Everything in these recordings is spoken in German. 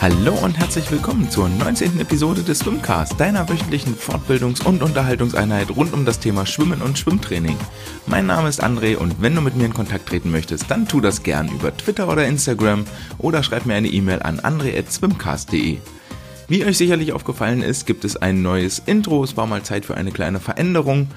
Hallo und herzlich willkommen zur 19. Episode des Swimcast, deiner wöchentlichen Fortbildungs- und Unterhaltungseinheit rund um das Thema Schwimmen und Schwimmtraining. Mein Name ist André und wenn du mit mir in Kontakt treten möchtest, dann tu das gern über Twitter oder Instagram oder schreib mir eine E-Mail an andre.swimcast.de. Wie euch sicherlich aufgefallen ist, gibt es ein neues Intro. Es war mal Zeit für eine kleine Veränderung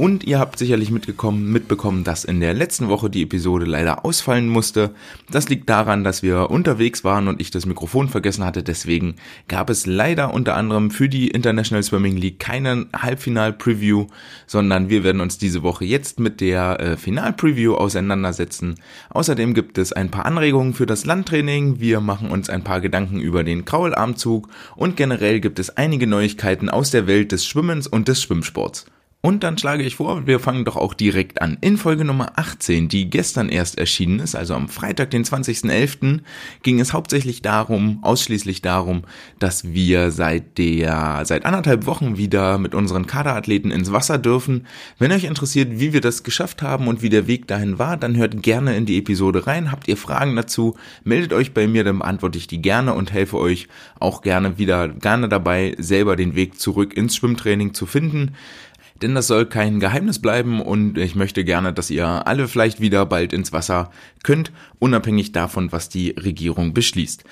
und ihr habt sicherlich mitbekommen, dass in der letzten Woche die Episode leider ausfallen musste. Das liegt daran, dass wir unterwegs waren und ich das Mikrofon vergessen hatte. Deswegen gab es leider unter anderem für die International Swimming League keinen Halbfinal-Preview, sondern wir werden uns diese Woche jetzt mit der äh, Final-Preview auseinandersetzen. Außerdem gibt es ein paar Anregungen für das Landtraining. Wir machen uns ein paar Gedanken über den Kraularmzug und generell gibt es einige Neuigkeiten aus der Welt des Schwimmens und des Schwimmsports. Und dann schlage ich vor, wir fangen doch auch direkt an. In Folge Nummer 18, die gestern erst erschienen ist, also am Freitag, den 20.11., ging es hauptsächlich darum, ausschließlich darum, dass wir seit der, seit anderthalb Wochen wieder mit unseren Kaderathleten ins Wasser dürfen. Wenn euch interessiert, wie wir das geschafft haben und wie der Weg dahin war, dann hört gerne in die Episode rein. Habt ihr Fragen dazu, meldet euch bei mir, dann beantworte ich die gerne und helfe euch auch gerne wieder, gerne dabei, selber den Weg zurück ins Schwimmtraining zu finden denn das soll kein Geheimnis bleiben und ich möchte gerne, dass ihr alle vielleicht wieder bald ins Wasser könnt, unabhängig davon, was die Regierung beschließt.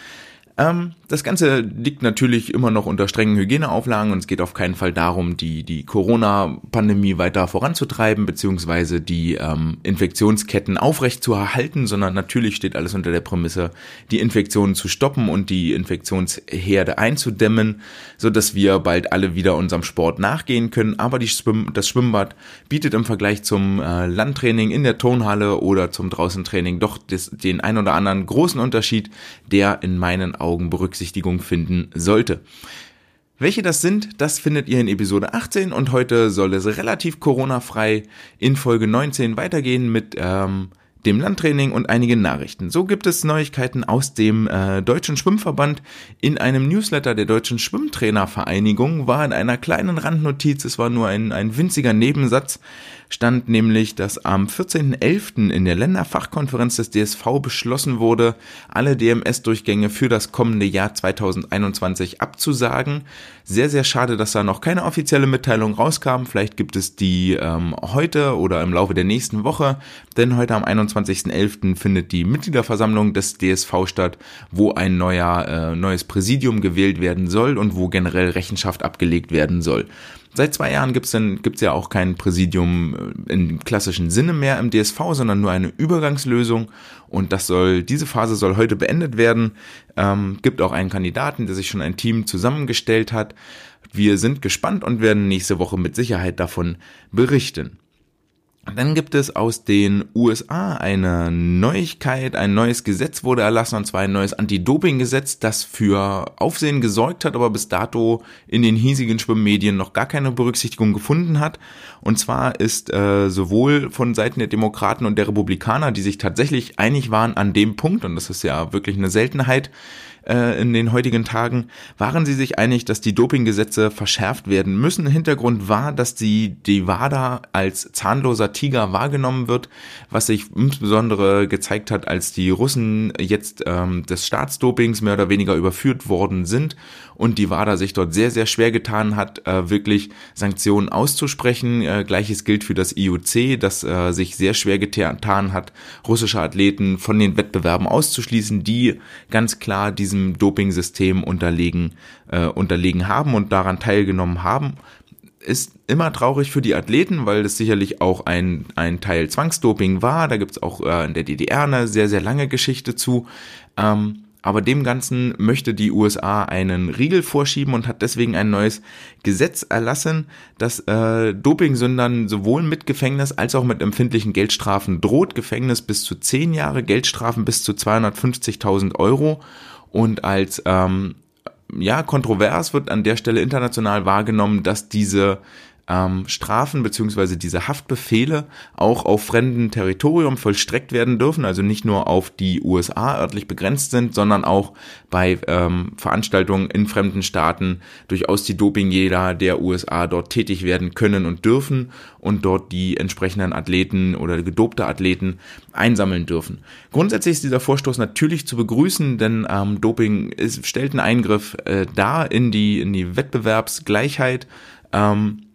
Ähm, das Ganze liegt natürlich immer noch unter strengen Hygieneauflagen und es geht auf keinen Fall darum, die, die Corona-Pandemie weiter voranzutreiben, beziehungsweise die ähm, Infektionsketten aufrecht zu erhalten, sondern natürlich steht alles unter der Prämisse, die Infektionen zu stoppen und die Infektionsherde einzudämmen, so dass wir bald alle wieder unserem Sport nachgehen können. Aber Schwimm das Schwimmbad bietet im Vergleich zum äh, Landtraining in der Turnhalle oder zum Draußentraining doch des, den ein oder anderen großen Unterschied, der in meinen Augen Augen Berücksichtigung finden sollte. Welche das sind, das findet ihr in Episode 18 und heute soll es relativ Corona-frei in Folge 19 weitergehen mit ähm, dem Landtraining und einigen Nachrichten. So gibt es Neuigkeiten aus dem äh, Deutschen Schwimmverband. In einem Newsletter der Deutschen Schwimmtrainervereinigung war in einer kleinen Randnotiz, es war nur ein, ein winziger Nebensatz, stand nämlich, dass am 14.11. in der Länderfachkonferenz des DSV beschlossen wurde, alle DMS-Durchgänge für das kommende Jahr 2021 abzusagen. Sehr, sehr schade, dass da noch keine offizielle Mitteilung rauskam. Vielleicht gibt es die ähm, heute oder im Laufe der nächsten Woche, denn heute am 21.11. findet die Mitgliederversammlung des DSV statt, wo ein neuer, äh, neues Präsidium gewählt werden soll und wo generell Rechenschaft abgelegt werden soll. Seit zwei Jahren gibt es ja auch kein Präsidium äh, im klassischen Sinne mehr im DSV, sondern nur eine Übergangslösung. Und das soll, diese Phase soll heute beendet werden. Ähm, gibt auch einen Kandidaten, der sich schon ein Team zusammengestellt hat. Wir sind gespannt und werden nächste Woche mit Sicherheit davon berichten. Dann gibt es aus den USA eine Neuigkeit, ein neues Gesetz wurde erlassen, und zwar ein neues Anti-Doping-Gesetz, das für Aufsehen gesorgt hat, aber bis dato in den hiesigen Schwimmmedien noch gar keine Berücksichtigung gefunden hat. Und zwar ist äh, sowohl von Seiten der Demokraten und der Republikaner, die sich tatsächlich einig waren an dem Punkt, und das ist ja wirklich eine Seltenheit, äh, in den heutigen Tagen, waren sie sich einig, dass die Dopinggesetze verschärft werden müssen. Hintergrund war, dass die, WADA als zahnloser Tiger wahrgenommen wird, was sich insbesondere gezeigt hat, als die Russen jetzt ähm, des Staatsdopings mehr oder weniger überführt worden sind und die WADA sich dort sehr, sehr schwer getan hat, äh, wirklich Sanktionen auszusprechen. Äh, Gleiches gilt für das IOC, das äh, sich sehr schwer getan hat, russische Athleten von den Wettbewerben auszuschließen, die ganz klar diesen diesem Dopingsystem unterlegen, äh, unterlegen haben und daran teilgenommen haben. Ist immer traurig für die Athleten, weil das sicherlich auch ein, ein Teil Zwangsdoping war. Da gibt's auch äh, in der DDR eine sehr, sehr lange Geschichte zu. Ähm, aber dem Ganzen möchte die USA einen Riegel vorschieben und hat deswegen ein neues Gesetz erlassen, das äh, Dopingsündern sowohl mit Gefängnis als auch mit empfindlichen Geldstrafen droht. Gefängnis bis zu zehn Jahre, Geldstrafen bis zu 250.000 Euro. Und als ähm, ja kontrovers wird an der Stelle international wahrgenommen, dass diese ähm, Strafen beziehungsweise diese Haftbefehle auch auf fremdem Territorium vollstreckt werden dürfen, also nicht nur auf die USA örtlich begrenzt sind, sondern auch bei ähm, Veranstaltungen in fremden Staaten durchaus die Dopingjäger der USA dort tätig werden können und dürfen und dort die entsprechenden Athleten oder gedopte Athleten einsammeln dürfen. Grundsätzlich ist dieser Vorstoß natürlich zu begrüßen, denn ähm, Doping ist, stellt einen Eingriff äh, dar in die, in die Wettbewerbsgleichheit. Ähm,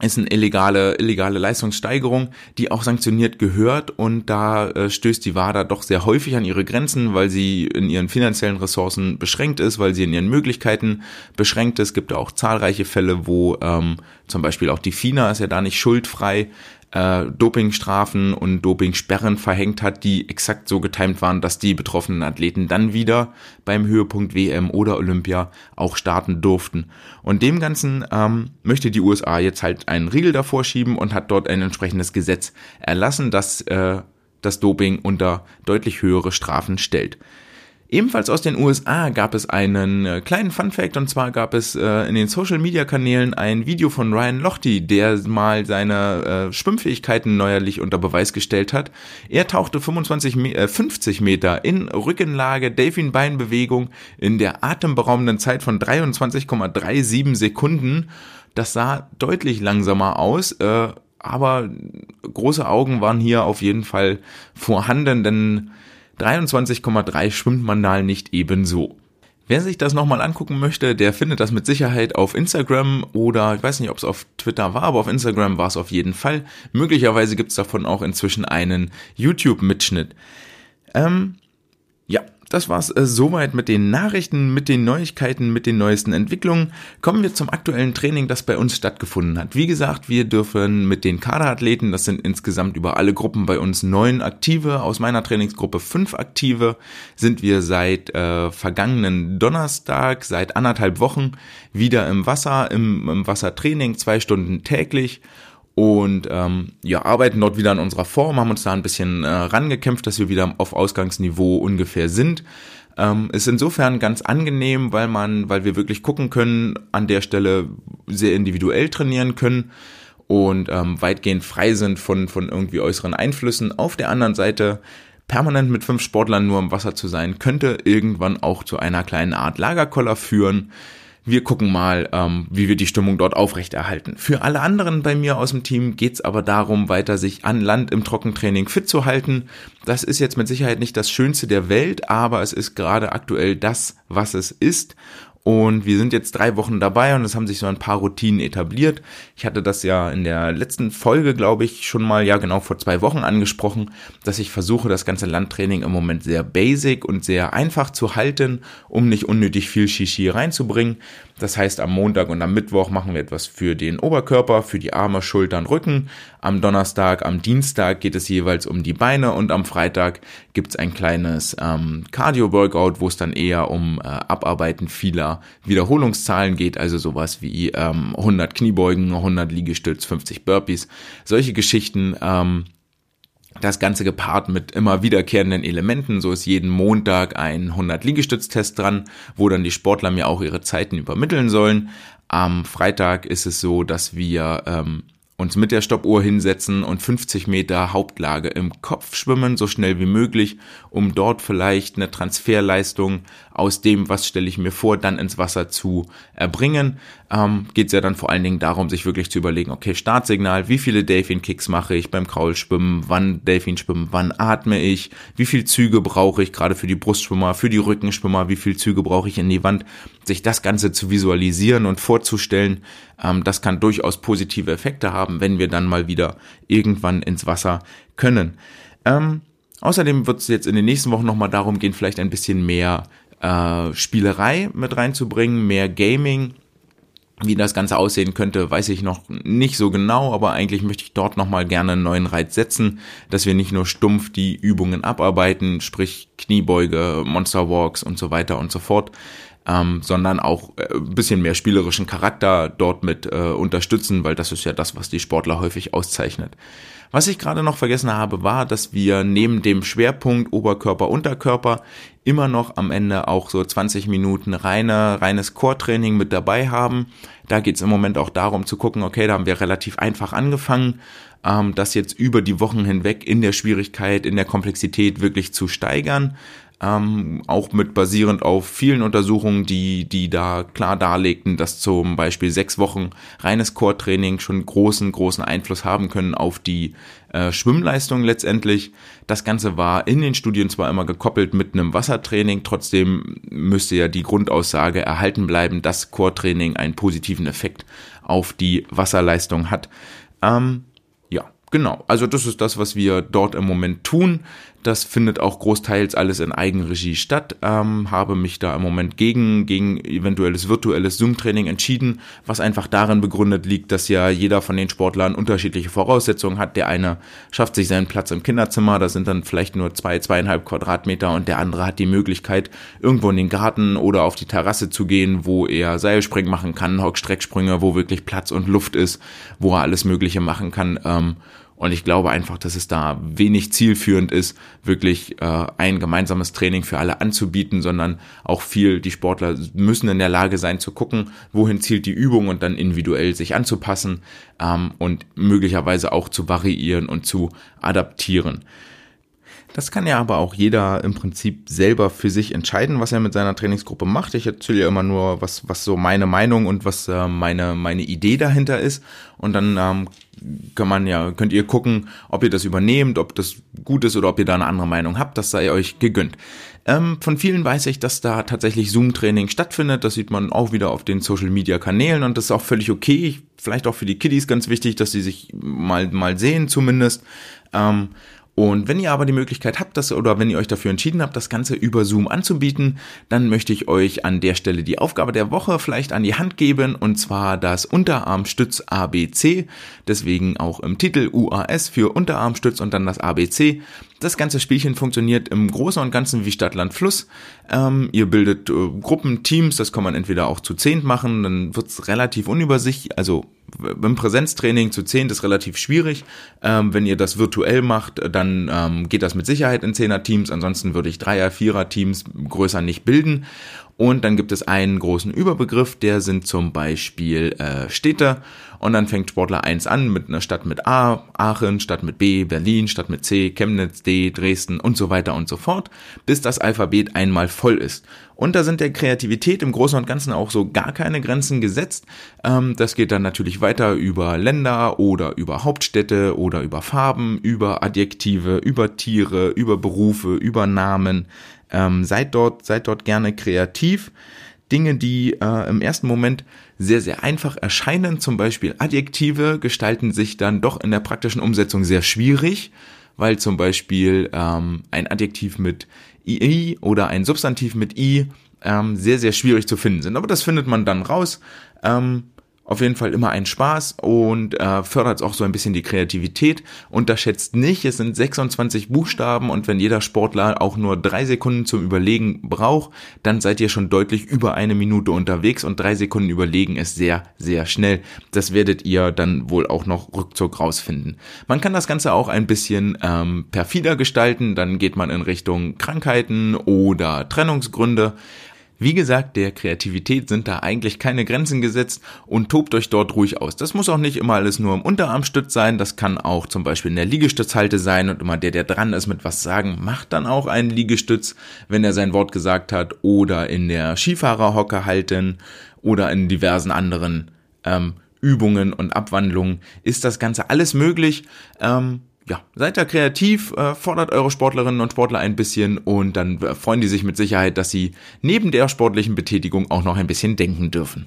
ist eine illegale, illegale Leistungssteigerung, die auch sanktioniert gehört und da äh, stößt die WADA doch sehr häufig an ihre Grenzen, weil sie in ihren finanziellen Ressourcen beschränkt ist, weil sie in ihren Möglichkeiten beschränkt ist. Es gibt auch zahlreiche Fälle, wo ähm, zum Beispiel auch die FINA ist ja da nicht schuldfrei, äh, Dopingstrafen und Dopingsperren verhängt hat, die exakt so getimt waren, dass die betroffenen Athleten dann wieder beim Höhepunkt WM oder Olympia auch starten durften. Und dem Ganzen ähm, möchte die USA jetzt halt einen Riegel davor schieben und hat dort ein entsprechendes Gesetz erlassen, das äh, das Doping unter deutlich höhere Strafen stellt. Ebenfalls aus den USA gab es einen äh, kleinen Fun Fact und zwar gab es äh, in den Social Media Kanälen ein Video von Ryan Lochte, der mal seine äh, Schwimmfähigkeiten neuerlich unter Beweis gestellt hat. Er tauchte 25, äh, 50 Meter in Rückenlage, Delfinbeinbewegung in der atemberaubenden Zeit von 23,37 Sekunden. Das sah deutlich langsamer aus. Äh, aber große Augen waren hier auf jeden Fall vorhanden, denn 23,3 schwimmt man da nicht ebenso. Wer sich das nochmal angucken möchte, der findet das mit Sicherheit auf Instagram oder ich weiß nicht, ob es auf Twitter war, aber auf Instagram war es auf jeden Fall. Möglicherweise gibt es davon auch inzwischen einen YouTube-Mitschnitt. Ähm, ja, das war's äh, soweit mit den Nachrichten, mit den Neuigkeiten, mit den neuesten Entwicklungen. Kommen wir zum aktuellen Training, das bei uns stattgefunden hat. Wie gesagt, wir dürfen mit den Kaderathleten, das sind insgesamt über alle Gruppen bei uns neun Aktive, aus meiner Trainingsgruppe fünf Aktive, sind wir seit äh, vergangenen Donnerstag, seit anderthalb Wochen wieder im Wasser, im, im Wassertraining, zwei Stunden täglich und ähm, ja, arbeiten dort wieder an unserer Form, haben uns da ein bisschen äh, rangekämpft, dass wir wieder auf Ausgangsniveau ungefähr sind. Ähm, ist insofern ganz angenehm, weil man, weil wir wirklich gucken können, an der Stelle sehr individuell trainieren können und ähm, weitgehend frei sind von, von irgendwie äußeren Einflüssen. Auf der anderen Seite permanent mit fünf Sportlern nur im Wasser zu sein, könnte irgendwann auch zu einer kleinen Art Lagerkoller führen wir gucken mal, ähm, wie wir die Stimmung dort aufrechterhalten. Für alle anderen bei mir aus dem Team geht's aber darum, weiter sich an Land im Trockentraining fit zu halten. Das ist jetzt mit Sicherheit nicht das Schönste der Welt, aber es ist gerade aktuell das, was es ist. Und wir sind jetzt drei Wochen dabei und es haben sich so ein paar Routinen etabliert. Ich hatte das ja in der letzten Folge, glaube ich, schon mal, ja genau vor zwei Wochen angesprochen, dass ich versuche, das ganze Landtraining im Moment sehr basic und sehr einfach zu halten, um nicht unnötig viel Shishi reinzubringen. Das heißt, am Montag und am Mittwoch machen wir etwas für den Oberkörper, für die Arme, Schultern, Rücken. Am Donnerstag, am Dienstag geht es jeweils um die Beine und am Freitag gibt es ein kleines ähm, Cardio-Workout, wo es dann eher um äh, Abarbeiten vieler Wiederholungszahlen geht, also sowas wie ähm, 100 Kniebeugen, 100 Liegestütz, 50 Burpees, solche Geschichten. Ähm, das Ganze gepaart mit immer wiederkehrenden Elementen. So ist jeden Montag ein 100 Liegestütztest dran, wo dann die Sportler mir auch ihre Zeiten übermitteln sollen. Am Freitag ist es so, dass wir ähm, uns mit der Stoppuhr hinsetzen und 50 Meter Hauptlage im Kopf schwimmen, so schnell wie möglich, um dort vielleicht eine Transferleistung aus dem, was stelle ich mir vor, dann ins Wasser zu erbringen. Ähm, Geht es ja dann vor allen Dingen darum, sich wirklich zu überlegen, okay, Startsignal, wie viele Delfin-Kicks mache ich beim Kraulschwimmen, wann Delfinschwimmen, wann atme ich, wie viel Züge brauche ich gerade für die Brustschwimmer, für die Rückenschwimmer, wie viel Züge brauche ich in die Wand, sich das Ganze zu visualisieren und vorzustellen, ähm, das kann durchaus positive Effekte haben, wenn wir dann mal wieder irgendwann ins Wasser können. Ähm, außerdem wird es jetzt in den nächsten Wochen nochmal darum gehen, vielleicht ein bisschen mehr äh, Spielerei mit reinzubringen, mehr Gaming. Wie das Ganze aussehen könnte, weiß ich noch nicht so genau, aber eigentlich möchte ich dort nochmal gerne einen neuen Reiz setzen, dass wir nicht nur stumpf die Übungen abarbeiten, sprich Kniebeuge, Monster Walks und so weiter und so fort, ähm, sondern auch äh, ein bisschen mehr spielerischen Charakter dort mit äh, unterstützen, weil das ist ja das, was die Sportler häufig auszeichnet. Was ich gerade noch vergessen habe, war, dass wir neben dem Schwerpunkt Oberkörper, Unterkörper immer noch am Ende auch so 20 Minuten reine, reines Core-Training mit dabei haben. Da geht es im Moment auch darum zu gucken, okay, da haben wir relativ einfach angefangen, ähm, das jetzt über die Wochen hinweg in der Schwierigkeit, in der Komplexität wirklich zu steigern ähm, auch mit basierend auf vielen Untersuchungen, die, die da klar darlegten, dass zum Beispiel sechs Wochen reines Core-Training schon großen, großen Einfluss haben können auf die äh, Schwimmleistung letztendlich. Das Ganze war in den Studien zwar immer gekoppelt mit einem Wassertraining, trotzdem müsste ja die Grundaussage erhalten bleiben, dass Core-Training einen positiven Effekt auf die Wasserleistung hat. Ähm, Genau, also das ist das, was wir dort im Moment tun. Das findet auch großteils alles in Eigenregie statt. Ähm, habe mich da im Moment gegen, gegen eventuelles virtuelles Zoom-Training entschieden, was einfach darin begründet liegt, dass ja jeder von den Sportlern unterschiedliche Voraussetzungen hat. Der eine schafft sich seinen Platz im Kinderzimmer, das sind dann vielleicht nur zwei, zweieinhalb Quadratmeter und der andere hat die Möglichkeit, irgendwo in den Garten oder auf die Terrasse zu gehen, wo er Seilspringen machen kann, Hockstrecksprünge, wo wirklich Platz und Luft ist, wo er alles Mögliche machen kann. Ähm, und ich glaube einfach, dass es da wenig zielführend ist, wirklich äh, ein gemeinsames Training für alle anzubieten, sondern auch viel, die Sportler müssen in der Lage sein zu gucken, wohin zielt die Übung und dann individuell sich anzupassen ähm, und möglicherweise auch zu variieren und zu adaptieren. Das kann ja aber auch jeder im Prinzip selber für sich entscheiden, was er mit seiner Trainingsgruppe macht. Ich erzähle ja immer nur, was, was so meine Meinung und was äh, meine, meine Idee dahinter ist. Und dann ähm, kann man ja, könnt ihr gucken, ob ihr das übernehmt, ob das gut ist oder ob ihr da eine andere Meinung habt. Das sei euch gegönnt. Ähm, von vielen weiß ich, dass da tatsächlich Zoom-Training stattfindet. Das sieht man auch wieder auf den Social-Media-Kanälen und das ist auch völlig okay. Vielleicht auch für die Kiddies ganz wichtig, dass sie sich mal, mal sehen zumindest. Ähm, und wenn ihr aber die Möglichkeit habt, das oder wenn ihr euch dafür entschieden habt, das Ganze über Zoom anzubieten, dann möchte ich euch an der Stelle die Aufgabe der Woche vielleicht an die Hand geben und zwar das Unterarmstütz ABC. Deswegen auch im Titel UAS für Unterarmstütz und dann das ABC. Das ganze Spielchen funktioniert im Großen und Ganzen wie Stadt, Land, Fluss. Ähm, ihr bildet äh, Gruppen, Teams, das kann man entweder auch zu zehnt machen, dann wird's relativ unübersichtlich, also im Präsenztraining zu zehnt ist relativ schwierig. Ähm, wenn ihr das virtuell macht, dann ähm, geht das mit Sicherheit in Zehner-Teams. Ansonsten würde ich Dreier-, Vierer-Teams größer nicht bilden. Und dann gibt es einen großen Überbegriff, der sind zum Beispiel äh, Städte. Und dann fängt Sportler 1 an mit einer Stadt mit A, Aachen, Stadt mit B, Berlin, Stadt mit C, Chemnitz, D, Dresden und so weiter und so fort, bis das Alphabet einmal voll ist. Und da sind der Kreativität im Großen und Ganzen auch so gar keine Grenzen gesetzt. Ähm, das geht dann natürlich weiter über Länder oder über Hauptstädte oder über Farben, über Adjektive, über Tiere, über Berufe, über Namen. Ähm, seid dort, seid dort gerne kreativ. Dinge, die äh, im ersten Moment sehr, sehr einfach erscheinen, zum Beispiel Adjektive, gestalten sich dann doch in der praktischen Umsetzung sehr schwierig, weil zum Beispiel ähm, ein Adjektiv mit II oder ein Substantiv mit I ähm, sehr, sehr schwierig zu finden sind. Aber das findet man dann raus. Ähm, auf jeden Fall immer ein Spaß und äh, fördert auch so ein bisschen die Kreativität. Unterschätzt nicht, es sind 26 Buchstaben und wenn jeder Sportler auch nur drei Sekunden zum Überlegen braucht, dann seid ihr schon deutlich über eine Minute unterwegs und drei Sekunden überlegen ist sehr, sehr schnell. Das werdet ihr dann wohl auch noch rückzug rausfinden. Man kann das Ganze auch ein bisschen ähm, perfider gestalten, dann geht man in Richtung Krankheiten oder Trennungsgründe. Wie gesagt, der Kreativität sind da eigentlich keine Grenzen gesetzt und tobt euch dort ruhig aus. Das muss auch nicht immer alles nur im Unterarmstütz sein, das kann auch zum Beispiel in der Liegestützhalte sein und immer der, der dran ist mit was sagen, macht dann auch einen Liegestütz, wenn er sein Wort gesagt hat oder in der Skifahrerhocke halten oder in diversen anderen ähm, Übungen und Abwandlungen ist das Ganze alles möglich. Ähm, ja, seid da kreativ, äh, fordert eure Sportlerinnen und Sportler ein bisschen und dann äh, freuen die sich mit Sicherheit, dass sie neben der sportlichen Betätigung auch noch ein bisschen denken dürfen.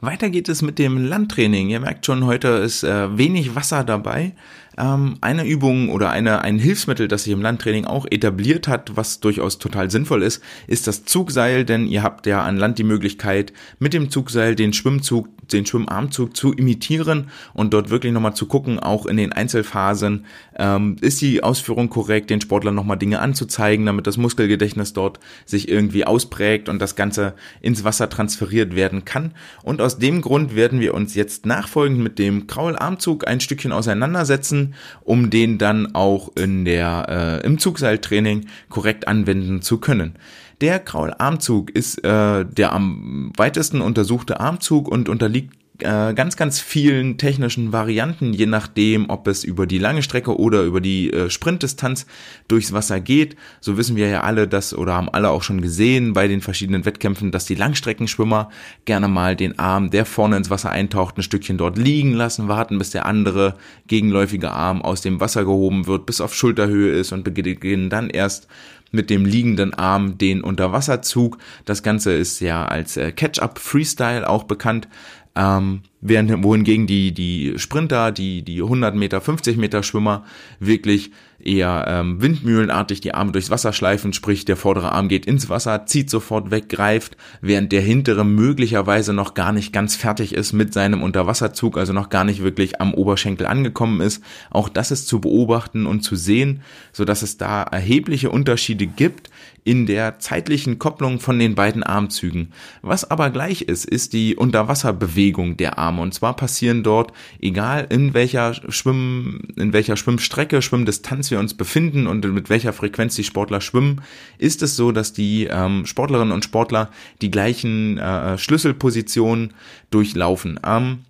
Weiter geht es mit dem Landtraining. Ihr merkt schon, heute ist äh, wenig Wasser dabei. Ähm, eine Übung oder eine, ein Hilfsmittel, das sich im Landtraining auch etabliert hat, was durchaus total sinnvoll ist, ist das Zugseil, denn ihr habt ja an Land die Möglichkeit, mit dem Zugseil den Schwimmzug, den Schwimmarmzug zu imitieren und dort wirklich nochmal zu gucken, auch in den Einzelphasen, ähm, ist die Ausführung korrekt, den Sportlern nochmal Dinge anzuzeigen, damit das Muskelgedächtnis dort sich irgendwie ausprägt und das Ganze ins Wasser transferiert werden kann. Und aus dem Grund werden wir uns jetzt nachfolgend mit dem Kraularmzug ein Stückchen auseinandersetzen, um den dann auch in der, äh, im Zugseiltraining korrekt anwenden zu können. Der Kraularmzug ist äh, der am weitesten untersuchte Armzug und unterliegt äh, ganz, ganz vielen technischen Varianten, je nachdem, ob es über die lange Strecke oder über die äh, Sprintdistanz durchs Wasser geht. So wissen wir ja alle, dass oder haben alle auch schon gesehen bei den verschiedenen Wettkämpfen, dass die Langstreckenschwimmer gerne mal den Arm, der vorne ins Wasser eintaucht, ein Stückchen dort liegen lassen, warten, bis der andere gegenläufige Arm aus dem Wasser gehoben wird, bis auf Schulterhöhe ist und beginnen dann erst mit dem liegenden Arm den Unterwasserzug. Das Ganze ist ja als äh, Catch-up Freestyle auch bekannt. Ähm, während, wohingegen die, die Sprinter, die, die 100 Meter, 50 Meter Schwimmer wirklich eher ähm, windmühlenartig die Arme durchs Wasser schleifen, sprich der vordere Arm geht ins Wasser, zieht sofort weg, greift, während der hintere möglicherweise noch gar nicht ganz fertig ist mit seinem Unterwasserzug, also noch gar nicht wirklich am Oberschenkel angekommen ist. Auch das ist zu beobachten und zu sehen, so dass es da erhebliche Unterschiede gibt in der zeitlichen Kopplung von den beiden Armzügen. Was aber gleich ist, ist die Unterwasserbewegung der Arme. Und zwar passieren dort, egal in welcher Schwimm, in welcher Schwimmstrecke, Schwimmdistanz wir uns befinden und mit welcher Frequenz die Sportler schwimmen, ist es so, dass die ähm, Sportlerinnen und Sportler die gleichen äh, Schlüsselpositionen durchlaufen. Ähm,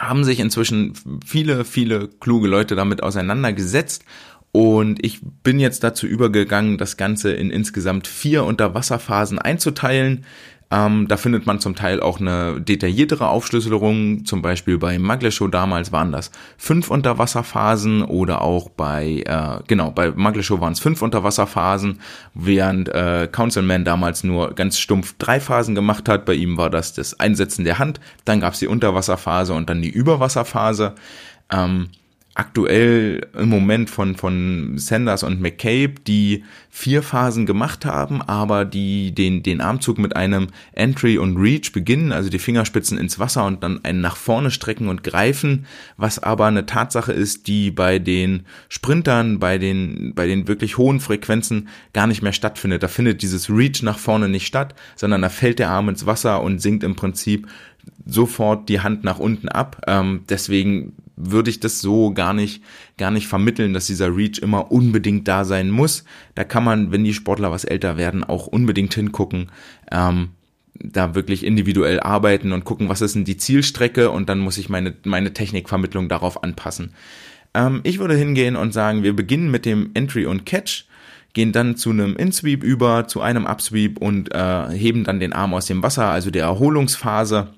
haben sich inzwischen viele, viele kluge Leute damit auseinandergesetzt und ich bin jetzt dazu übergegangen, das Ganze in insgesamt vier Unterwasserphasen einzuteilen. Ähm, da findet man zum Teil auch eine detailliertere Aufschlüsselung. Zum Beispiel bei Magleshow damals waren das fünf Unterwasserphasen oder auch bei, äh, genau, bei Magleshow waren es fünf Unterwasserphasen, während äh, Councilman damals nur ganz stumpf drei Phasen gemacht hat. Bei ihm war das das Einsetzen der Hand, dann gab es die Unterwasserphase und dann die Überwasserphase. Ähm, aktuell im Moment von, von Sanders und McCabe, die vier Phasen gemacht haben, aber die den, den Armzug mit einem Entry und Reach beginnen, also die Fingerspitzen ins Wasser und dann einen nach vorne strecken und greifen, was aber eine Tatsache ist, die bei den Sprintern, bei den, bei den wirklich hohen Frequenzen gar nicht mehr stattfindet. Da findet dieses Reach nach vorne nicht statt, sondern da fällt der Arm ins Wasser und sinkt im Prinzip sofort die Hand nach unten ab. Ähm, deswegen würde ich das so gar nicht, gar nicht vermitteln, dass dieser Reach immer unbedingt da sein muss. Da kann man, wenn die Sportler was älter werden, auch unbedingt hingucken, ähm, da wirklich individuell arbeiten und gucken, was ist denn die Zielstrecke und dann muss ich meine, meine Technikvermittlung darauf anpassen. Ähm, ich würde hingehen und sagen, wir beginnen mit dem Entry und Catch, gehen dann zu einem In-Sweep über, zu einem Upsweep und äh, heben dann den Arm aus dem Wasser, also der Erholungsphase.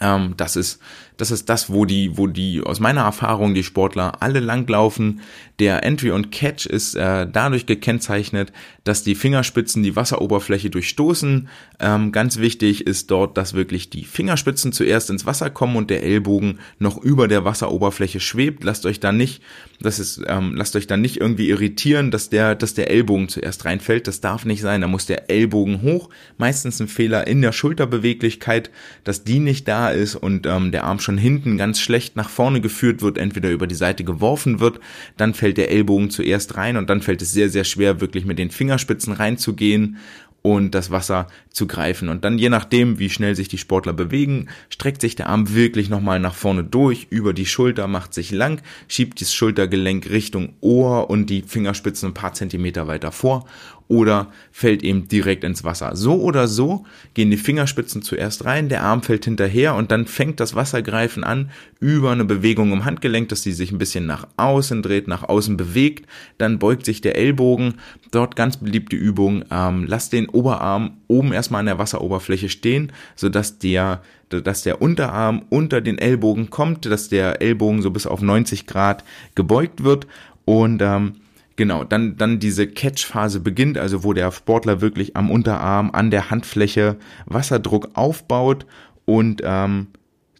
Ähm, das ist das ist das, wo die, wo die aus meiner Erfahrung die Sportler alle langlaufen. Der Entry und Catch ist äh, dadurch gekennzeichnet, dass die Fingerspitzen die Wasseroberfläche durchstoßen. Ähm, ganz wichtig ist dort, dass wirklich die Fingerspitzen zuerst ins Wasser kommen und der Ellbogen noch über der Wasseroberfläche schwebt. Lasst euch da nicht, das ist, ähm, lasst euch da nicht irgendwie irritieren, dass der, dass der Ellbogen zuerst reinfällt. Das darf nicht sein. Da muss der Ellbogen hoch. Meistens ein Fehler in der Schulterbeweglichkeit, dass die nicht da ist und ähm, der Arm schon hinten ganz schlecht nach vorne geführt wird, entweder über die Seite geworfen wird, dann fällt der Ellbogen zuerst rein und dann fällt es sehr, sehr schwer, wirklich mit den Fingerspitzen reinzugehen und das Wasser zu greifen. Und dann je nachdem, wie schnell sich die Sportler bewegen, streckt sich der Arm wirklich nochmal nach vorne durch, über die Schulter, macht sich lang, schiebt das Schultergelenk Richtung Ohr und die Fingerspitzen ein paar Zentimeter weiter vor oder fällt eben direkt ins Wasser. So oder so gehen die Fingerspitzen zuerst rein, der Arm fällt hinterher und dann fängt das Wassergreifen an über eine Bewegung im Handgelenk, dass sie sich ein bisschen nach außen dreht, nach außen bewegt. Dann beugt sich der Ellbogen. Dort ganz beliebte Übung. Ähm, lass den Oberarm oben erstmal an der Wasseroberfläche stehen, sodass der dass der Unterarm unter den Ellbogen kommt, dass der Ellbogen so bis auf 90 Grad gebeugt wird und ähm, Genau, dann, dann diese Catch-Phase beginnt, also wo der Sportler wirklich am Unterarm, an der Handfläche Wasserdruck aufbaut und ähm,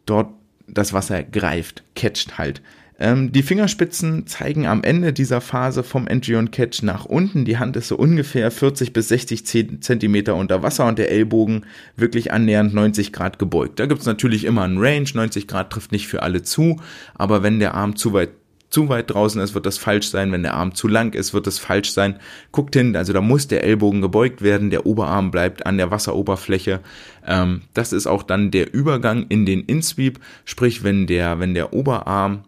dort das Wasser greift, catcht halt. Ähm, die Fingerspitzen zeigen am Ende dieser Phase vom Entry und Catch nach unten. Die Hand ist so ungefähr 40 bis 60 Zentimeter unter Wasser und der Ellbogen wirklich annähernd 90 Grad gebeugt. Da gibt es natürlich immer einen Range. 90 Grad trifft nicht für alle zu, aber wenn der Arm zu weit zu weit draußen ist, wird das falsch sein. Wenn der Arm zu lang ist, wird das falsch sein. Guckt hin, also da muss der Ellbogen gebeugt werden, der Oberarm bleibt an der Wasseroberfläche. Ähm, das ist auch dann der Übergang in den Insweep, sprich wenn der, wenn der Oberarm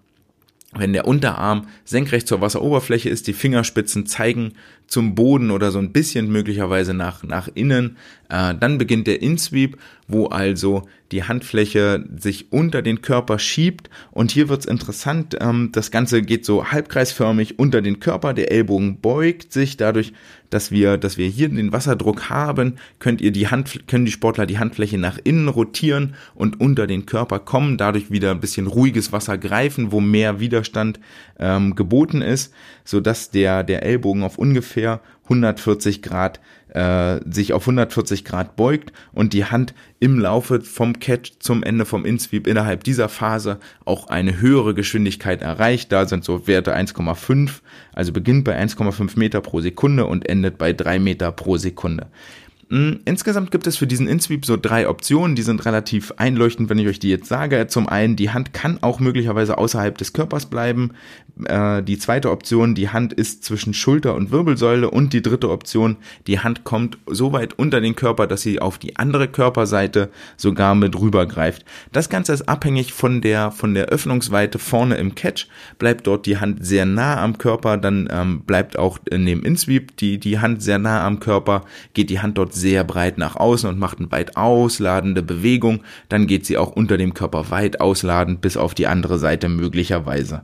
wenn der Unterarm senkrecht zur Wasseroberfläche ist, die Fingerspitzen zeigen zum Boden oder so ein bisschen möglicherweise nach, nach innen, äh, dann beginnt der Insweep, wo also die Handfläche sich unter den Körper schiebt. Und hier wird's interessant, ähm, das Ganze geht so halbkreisförmig unter den Körper, der Ellbogen beugt sich dadurch, dass wir, dass wir hier den Wasserdruck haben, könnt ihr die Hand, können die Sportler die Handfläche nach innen rotieren und unter den Körper kommen, dadurch wieder ein bisschen ruhiges Wasser greifen, wo mehr Widerstand ähm, geboten ist, so dass der, der Ellbogen auf ungefähr 140 Grad äh, sich auf 140 Grad beugt und die Hand im Laufe vom Catch zum Ende vom Insweep innerhalb dieser Phase auch eine höhere Geschwindigkeit erreicht. Da sind so Werte 1,5, also beginnt bei 1,5 Meter pro Sekunde und endet bei 3 Meter pro Sekunde. Hm, insgesamt gibt es für diesen InSweep so drei Optionen, die sind relativ einleuchtend, wenn ich euch die jetzt sage. Zum einen, die Hand kann auch möglicherweise außerhalb des Körpers bleiben. Äh, die zweite Option, die Hand ist zwischen Schulter und Wirbelsäule. Und die dritte Option, die Hand kommt so weit unter den Körper, dass sie auf die andere Körperseite sogar mit rübergreift. Das Ganze ist abhängig von der, von der Öffnungsweite vorne im Catch. Bleibt dort die Hand sehr nah am Körper, dann ähm, bleibt auch in dem InSweep die, die Hand sehr nah am Körper, geht die Hand dort sehr breit nach außen und macht eine weit ausladende Bewegung, dann geht sie auch unter dem Körper weit ausladend bis auf die andere Seite möglicherweise.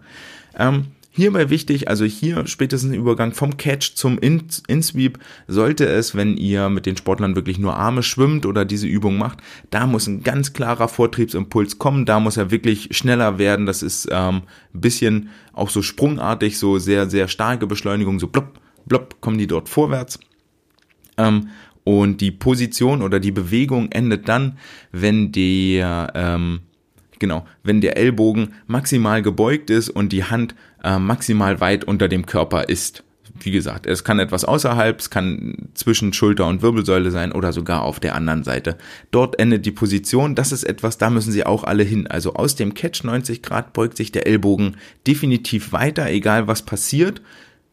Ähm, Hierbei wichtig, also hier spätestens im Übergang vom Catch zum In-Sweep sollte es, wenn ihr mit den Sportlern wirklich nur Arme schwimmt oder diese Übung macht, da muss ein ganz klarer Vortriebsimpuls kommen, da muss er wirklich schneller werden, das ist ähm, ein bisschen auch so sprungartig, so sehr, sehr starke Beschleunigung, so blop, blop, kommen die dort vorwärts. Ähm, und die Position oder die Bewegung endet dann, wenn der, ähm, genau, wenn der Ellbogen maximal gebeugt ist und die Hand äh, maximal weit unter dem Körper ist. Wie gesagt, es kann etwas außerhalb, es kann zwischen Schulter und Wirbelsäule sein oder sogar auf der anderen Seite. Dort endet die Position. Das ist etwas, da müssen Sie auch alle hin. Also aus dem Catch 90 Grad beugt sich der Ellbogen definitiv weiter, egal was passiert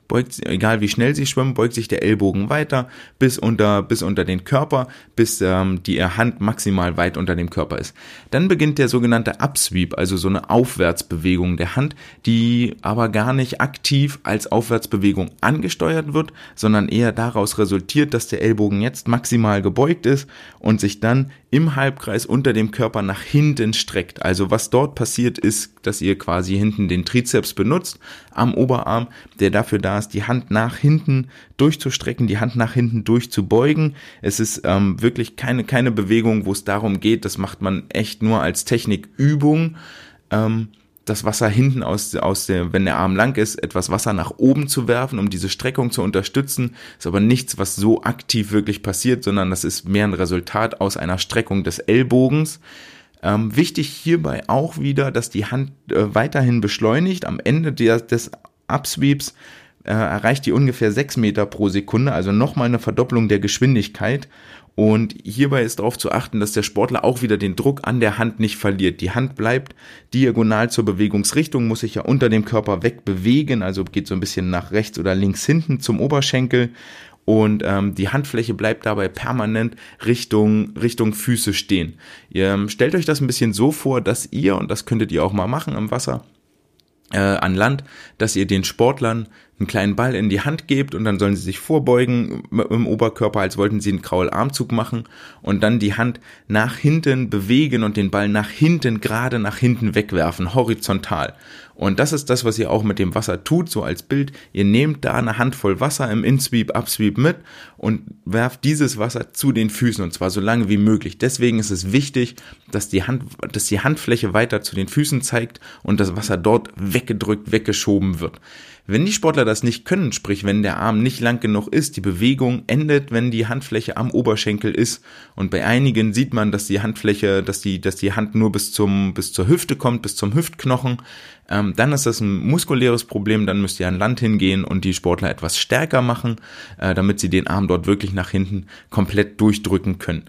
beugt, egal wie schnell sie schwimmen, beugt sich der Ellbogen weiter bis unter, bis unter den Körper, bis ähm, die Hand maximal weit unter dem Körper ist. Dann beginnt der sogenannte Upsweep, also so eine Aufwärtsbewegung der Hand, die aber gar nicht aktiv als Aufwärtsbewegung angesteuert wird, sondern eher daraus resultiert, dass der Ellbogen jetzt maximal gebeugt ist und sich dann im Halbkreis unter dem Körper nach hinten streckt. Also was dort passiert ist, dass ihr quasi hinten den Trizeps benutzt am Oberarm, der dafür da ist, die Hand nach hinten durchzustrecken, die Hand nach hinten durchzubeugen. Es ist ähm, wirklich keine, keine Bewegung, wo es darum geht, das macht man echt nur als Technikübung. Ähm, das Wasser hinten aus, aus der, wenn der Arm lang ist, etwas Wasser nach oben zu werfen, um diese Streckung zu unterstützen. Ist aber nichts, was so aktiv wirklich passiert, sondern das ist mehr ein Resultat aus einer Streckung des Ellbogens. Ähm, wichtig hierbei auch wieder, dass die Hand äh, weiterhin beschleunigt. Am Ende der, des Upsweeps äh, erreicht die ungefähr 6 Meter pro Sekunde, also nochmal eine Verdopplung der Geschwindigkeit. Und hierbei ist darauf zu achten, dass der Sportler auch wieder den Druck an der Hand nicht verliert. Die Hand bleibt diagonal zur Bewegungsrichtung, muss sich ja unter dem Körper wegbewegen, also geht so ein bisschen nach rechts oder links hinten zum Oberschenkel und ähm, die Handfläche bleibt dabei permanent Richtung, Richtung Füße stehen. Ihr ähm, stellt euch das ein bisschen so vor, dass ihr, und das könntet ihr auch mal machen im Wasser, äh, an Land, dass ihr den Sportlern einen kleinen Ball in die Hand gebt und dann sollen sie sich vorbeugen im Oberkörper, als wollten sie einen Kraularmzug machen und dann die Hand nach hinten bewegen und den Ball nach hinten, gerade nach hinten wegwerfen, horizontal. Und das ist das, was ihr auch mit dem Wasser tut, so als Bild. Ihr nehmt da eine Handvoll Wasser im In-Sweep, Upsweep mit und werft dieses Wasser zu den Füßen und zwar so lange wie möglich. Deswegen ist es wichtig, dass die Hand, dass die Handfläche weiter zu den Füßen zeigt und das Wasser dort weggedrückt, weggeschoben wird. Wenn die Sportler das nicht können, sprich wenn der Arm nicht lang genug ist, die Bewegung endet, wenn die Handfläche am Oberschenkel ist und bei einigen sieht man, dass die Handfläche, dass die, dass die Hand nur bis zum, bis zur Hüfte kommt, bis zum Hüftknochen, ähm, dann ist das ein muskuläres Problem, dann müsst ihr an Land hingehen und die Sportler etwas stärker machen, äh, damit sie den Arm dort wirklich nach hinten komplett durchdrücken können.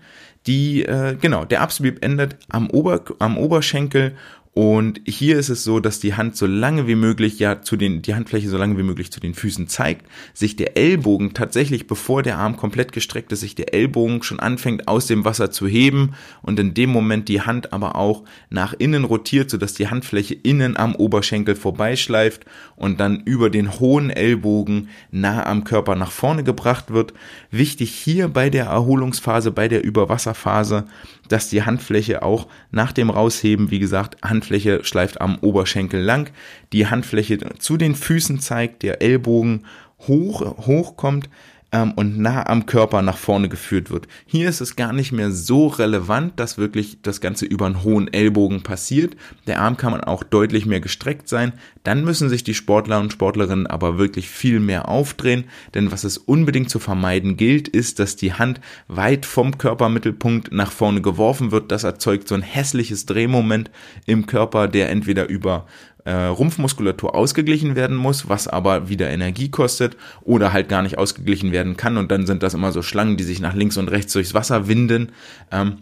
Die, äh, genau, der Upsweep endet am, Ober, am Oberschenkel und hier ist es so, dass die Hand so lange wie möglich, ja, zu den, die Handfläche so lange wie möglich zu den Füßen zeigt, sich der Ellbogen tatsächlich, bevor der Arm komplett gestreckt ist, sich der Ellbogen schon anfängt aus dem Wasser zu heben und in dem Moment die Hand aber auch nach innen rotiert, sodass die Handfläche innen am Oberschenkel vorbeischleift und dann über den hohen Ellbogen nah am Körper nach vorne gebracht wird. Wichtig hier bei der Erholungsphase, bei der Überwasserphase, dass die Handfläche auch nach dem Rausheben, wie gesagt, Handfläche schleift am Oberschenkel lang, die Handfläche zu den Füßen zeigt, der Ellbogen hoch, hoch kommt, ähm, und nah am Körper nach vorne geführt wird. Hier ist es gar nicht mehr so relevant, dass wirklich das Ganze über einen hohen Ellbogen passiert. Der Arm kann man auch deutlich mehr gestreckt sein. Dann müssen sich die Sportler und Sportlerinnen aber wirklich viel mehr aufdrehen, denn was es unbedingt zu vermeiden gilt, ist, dass die Hand weit vom Körpermittelpunkt nach vorne geworfen wird. Das erzeugt so ein hässliches Drehmoment im Körper, der entweder über äh, Rumpfmuskulatur ausgeglichen werden muss, was aber wieder Energie kostet oder halt gar nicht ausgeglichen werden kann und dann sind das immer so Schlangen, die sich nach links und rechts durchs Wasser winden. Ähm,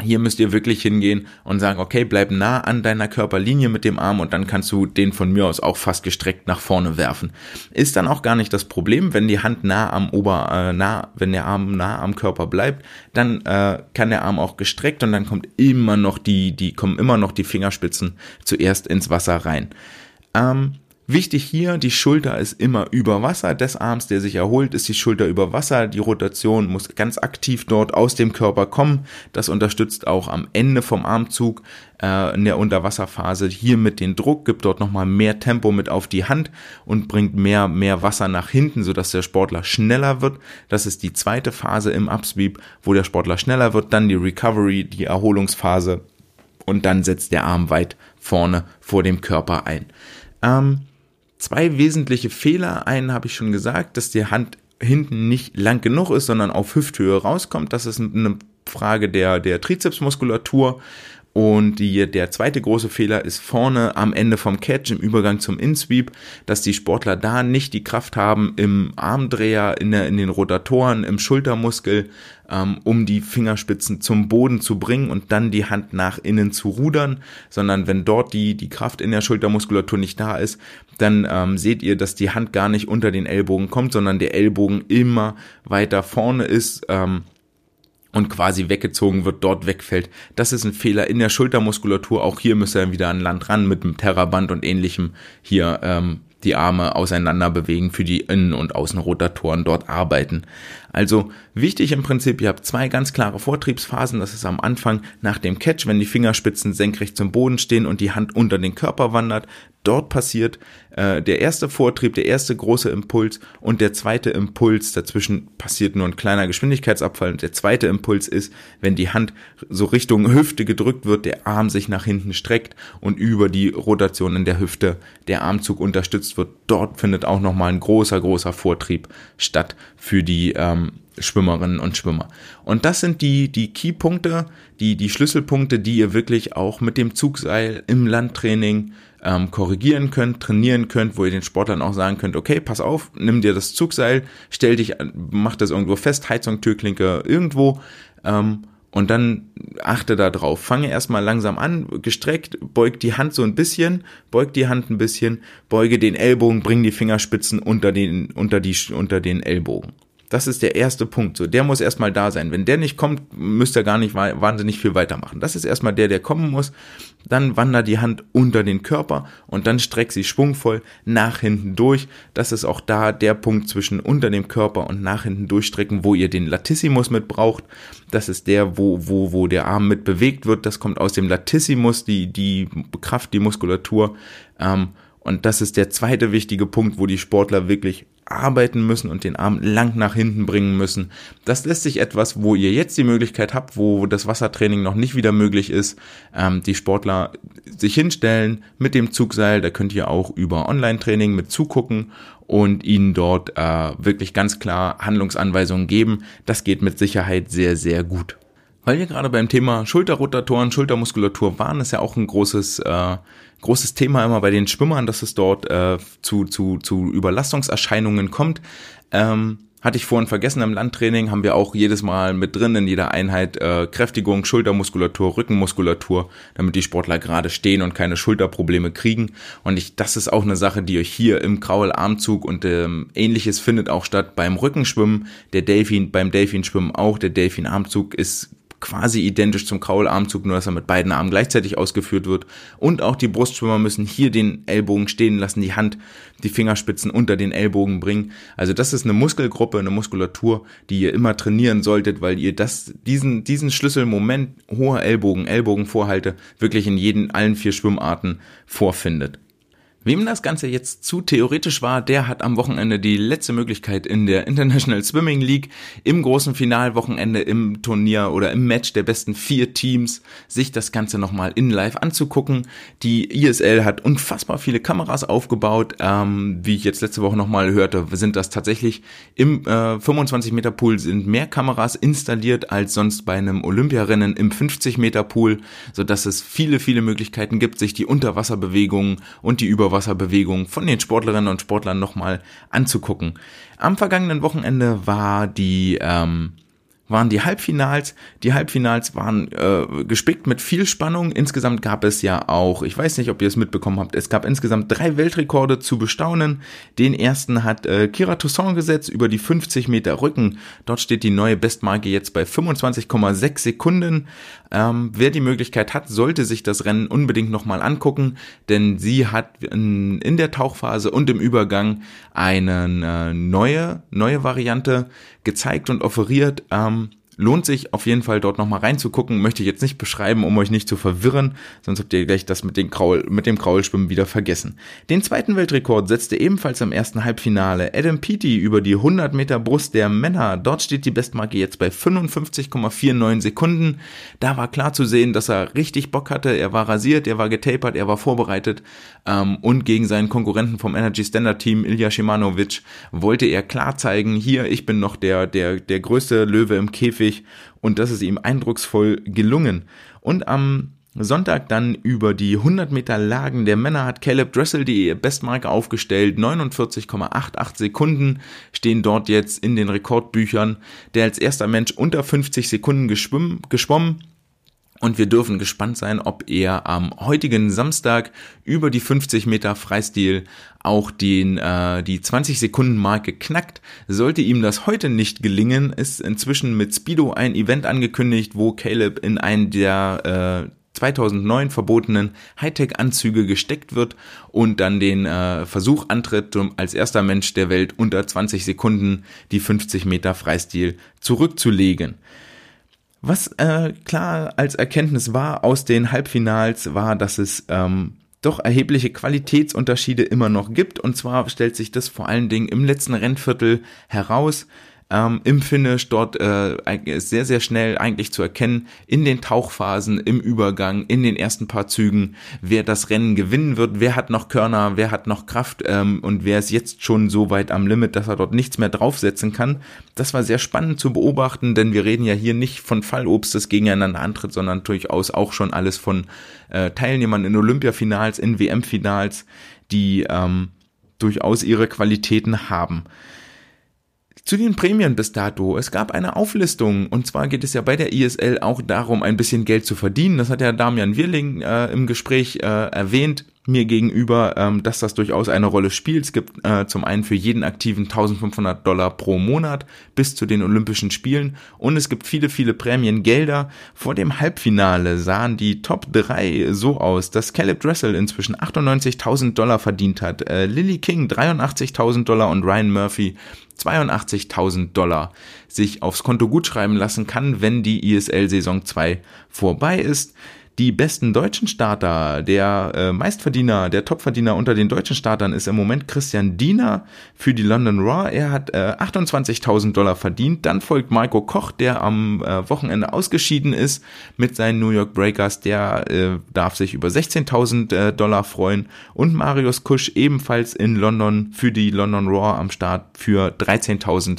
hier müsst ihr wirklich hingehen und sagen, okay, bleib nah an deiner Körperlinie mit dem Arm und dann kannst du den von mir aus auch fast gestreckt nach vorne werfen. Ist dann auch gar nicht das Problem, wenn die Hand nah am Ober, äh, nah, wenn der Arm nah am Körper bleibt, dann äh, kann der Arm auch gestreckt und dann kommt immer noch die, die kommen immer noch die Fingerspitzen zuerst ins Wasser rein. Ähm, Wichtig hier, die Schulter ist immer über Wasser des Arms, der sich erholt, ist die Schulter über Wasser. Die Rotation muss ganz aktiv dort aus dem Körper kommen. Das unterstützt auch am Ende vom Armzug äh, in der Unterwasserphase hier mit den Druck, gibt dort nochmal mehr Tempo mit auf die Hand und bringt mehr, mehr Wasser nach hinten, sodass der Sportler schneller wird. Das ist die zweite Phase im Upsweep, wo der Sportler schneller wird. Dann die Recovery, die Erholungsphase und dann setzt der Arm weit vorne vor dem Körper ein. Ähm, zwei wesentliche Fehler. Einen habe ich schon gesagt, dass die Hand hinten nicht lang genug ist, sondern auf Hüfthöhe rauskommt. Das ist eine Frage der, der Trizepsmuskulatur. Und die, der zweite große Fehler ist vorne am Ende vom Catch im Übergang zum In-Sweep, dass die Sportler da nicht die Kraft haben im Armdreher, in, der, in den Rotatoren, im Schultermuskel, ähm, um die Fingerspitzen zum Boden zu bringen und dann die Hand nach innen zu rudern, sondern wenn dort die, die Kraft in der Schultermuskulatur nicht da ist, dann ähm, seht ihr, dass die Hand gar nicht unter den Ellbogen kommt, sondern der Ellbogen immer weiter vorne ist. Ähm, und quasi weggezogen wird, dort wegfällt. Das ist ein Fehler in der Schultermuskulatur. Auch hier müsst ihr wieder an Land ran mit dem Terraband und ähnlichem hier ähm, die Arme auseinander bewegen, für die Innen- und Außenrotatoren dort arbeiten. Also wichtig im Prinzip, ihr habt zwei ganz klare Vortriebsphasen. Das ist am Anfang nach dem Catch, wenn die Fingerspitzen senkrecht zum Boden stehen und die Hand unter den Körper wandert. Dort passiert äh, der erste Vortrieb, der erste große Impuls und der zweite Impuls. Dazwischen passiert nur ein kleiner Geschwindigkeitsabfall. Und der zweite Impuls ist, wenn die Hand so Richtung Hüfte gedrückt wird, der Arm sich nach hinten streckt und über die Rotation in der Hüfte der Armzug unterstützt wird. Dort findet auch nochmal ein großer, großer Vortrieb statt für die ähm, Schwimmerinnen und Schwimmer. Und das sind die, die Keypunkte, die, die Schlüsselpunkte, die ihr wirklich auch mit dem Zugseil im Landtraining ähm, korrigieren könnt, trainieren könnt, wo ihr den Sportlern auch sagen könnt, okay, pass auf, nimm dir das Zugseil, stell dich, mach das irgendwo fest, Heizung, Türklinke, irgendwo, ähm, und dann achte da drauf. Fange erstmal langsam an, gestreckt, beug die Hand so ein bisschen, beug die Hand ein bisschen, beuge den Ellbogen, bring die Fingerspitzen unter den, unter die, unter den Ellbogen. Das ist der erste Punkt. So, der muss erstmal da sein. Wenn der nicht kommt, müsst ihr gar nicht wahnsinnig viel weitermachen. Das ist erstmal der, der kommen muss. Dann wandert die Hand unter den Körper und dann streckt sie schwungvoll nach hinten durch. Das ist auch da der Punkt zwischen unter dem Körper und nach hinten durchstrecken, wo ihr den Latissimus mit braucht. Das ist der, wo, wo, wo der Arm mit bewegt wird. Das kommt aus dem Latissimus, die, die Kraft, die Muskulatur. Ähm, und das ist der zweite wichtige Punkt, wo die Sportler wirklich arbeiten müssen und den Arm lang nach hinten bringen müssen. Das lässt sich etwas, wo ihr jetzt die Möglichkeit habt, wo das Wassertraining noch nicht wieder möglich ist, ähm, die Sportler sich hinstellen mit dem Zugseil. Da könnt ihr auch über Online-Training mit zugucken und ihnen dort äh, wirklich ganz klar Handlungsanweisungen geben. Das geht mit Sicherheit sehr, sehr gut. Weil wir gerade beim Thema Schulterrotatoren, Schultermuskulatur waren, ist ja auch ein großes, äh, großes Thema immer bei den Schwimmern, dass es dort äh, zu, zu, zu Überlastungserscheinungen kommt. Ähm, hatte ich vorhin vergessen, im Landtraining haben wir auch jedes Mal mit drin in jeder Einheit äh, Kräftigung, Schultermuskulatur, Rückenmuskulatur, damit die Sportler gerade stehen und keine Schulterprobleme kriegen. Und ich, das ist auch eine Sache, die euch hier im Kraularmzug und ähm, ähnliches findet auch statt beim Rückenschwimmen, der Delfin, beim Delfinschwimmen auch. Der Delfinarmzug ist quasi identisch zum Kraularmzug, nur dass er mit beiden Armen gleichzeitig ausgeführt wird. Und auch die Brustschwimmer müssen hier den Ellbogen stehen lassen, die Hand, die Fingerspitzen unter den Ellbogen bringen. Also das ist eine Muskelgruppe, eine Muskulatur, die ihr immer trainieren solltet, weil ihr das, diesen, diesen Schlüsselmoment hoher Ellbogen, Ellbogenvorhalte wirklich in jeden, allen vier Schwimmarten vorfindet. Wem das Ganze jetzt zu theoretisch war, der hat am Wochenende die letzte Möglichkeit in der International Swimming League im großen Finalwochenende im Turnier oder im Match der besten vier Teams sich das Ganze nochmal in live anzugucken. Die ISL hat unfassbar viele Kameras aufgebaut. Ähm, wie ich jetzt letzte Woche nochmal hörte, sind das tatsächlich im äh, 25 Meter Pool sind mehr Kameras installiert als sonst bei einem Olympiarennen im 50 Meter Pool, so dass es viele, viele Möglichkeiten gibt, sich die Unterwasserbewegungen und die Über Überwasserbewegung von den Sportlerinnen und Sportlern nochmal anzugucken. Am vergangenen Wochenende war die ähm, waren die Halbfinals. Die Halbfinals waren äh, gespickt mit viel Spannung. Insgesamt gab es ja auch, ich weiß nicht, ob ihr es mitbekommen habt, es gab insgesamt drei Weltrekorde zu bestaunen. Den ersten hat äh, Kira Toussaint gesetzt über die 50 Meter Rücken. Dort steht die neue Bestmarke jetzt bei 25,6 Sekunden. Ähm, wer die Möglichkeit hat, sollte sich das Rennen unbedingt nochmal angucken, denn sie hat in, in, der Tauchphase und im Übergang eine äh, neue, neue Variante gezeigt und offeriert. Ähm, Lohnt sich auf jeden Fall dort nochmal reinzugucken. Möchte ich jetzt nicht beschreiben, um euch nicht zu verwirren, sonst habt ihr gleich das mit, den Kraul, mit dem Kraulschwimmen wieder vergessen. Den zweiten Weltrekord setzte ebenfalls im ersten Halbfinale Adam Peaty über die 100 Meter Brust der Männer. Dort steht die Bestmarke jetzt bei 55,49 Sekunden. Da war klar zu sehen, dass er richtig Bock hatte. Er war rasiert, er war getapert, er war vorbereitet ähm, und gegen seinen Konkurrenten vom Energy Standard Team, Ilya Shimanovic, wollte er klar zeigen, hier, ich bin noch der, der, der größte Löwe im Käfig wichtig und das ist ihm eindrucksvoll gelungen. Und am Sonntag dann über die 100 Meter Lagen der Männer hat Caleb Dressel die Bestmarke aufgestellt. 49,88 Sekunden stehen dort jetzt in den Rekordbüchern. Der als erster Mensch unter 50 Sekunden geschwommen, und wir dürfen gespannt sein, ob er am heutigen Samstag über die 50 Meter Freistil auch den, äh, die 20 Sekunden Marke knackt. Sollte ihm das heute nicht gelingen, ist inzwischen mit Speedo ein Event angekündigt, wo Caleb in einen der äh, 2009 verbotenen Hightech-Anzüge gesteckt wird und dann den äh, Versuch antritt, um als erster Mensch der Welt unter 20 Sekunden die 50 Meter Freistil zurückzulegen. Was äh, klar als Erkenntnis war aus den Halbfinals, war, dass es ähm, doch erhebliche Qualitätsunterschiede immer noch gibt. Und zwar stellt sich das vor allen Dingen im letzten Rennviertel heraus ähm, im Finish dort äh, sehr, sehr schnell eigentlich zu erkennen, in den Tauchphasen, im Übergang, in den ersten paar Zügen, wer das Rennen gewinnen wird, wer hat noch Körner, wer hat noch Kraft ähm, und wer ist jetzt schon so weit am Limit, dass er dort nichts mehr draufsetzen kann. Das war sehr spannend zu beobachten, denn wir reden ja hier nicht von Fallobst, das gegeneinander antritt, sondern durchaus auch schon alles von äh, Teilnehmern in Olympiafinals, in WM-Finals, die ähm, durchaus ihre Qualitäten haben. Zu den Prämien bis dato. Es gab eine Auflistung und zwar geht es ja bei der ISL auch darum, ein bisschen Geld zu verdienen. Das hat ja Damian Wirling äh, im Gespräch äh, erwähnt mir gegenüber, ähm, dass das durchaus eine Rolle spielt. Es gibt äh, zum einen für jeden Aktiven 1500 Dollar pro Monat bis zu den Olympischen Spielen und es gibt viele, viele Prämiengelder. Vor dem Halbfinale sahen die Top 3 so aus, dass Caleb Dressel inzwischen 98.000 Dollar verdient hat, äh, Lily King 83.000 Dollar und Ryan Murphy 82.000 Dollar sich aufs Konto gutschreiben lassen kann, wenn die ISL Saison 2 vorbei ist. Die besten deutschen Starter, der äh, Meistverdiener, der Topverdiener unter den deutschen Startern ist im Moment Christian Diener für die London Raw. Er hat äh, 28.000 Dollar verdient. Dann folgt Marco Koch, der am äh, Wochenende ausgeschieden ist mit seinen New York Breakers. Der äh, darf sich über 16.000 äh, Dollar freuen. Und Marius Kusch ebenfalls in London für die London Raw am Start für 13.000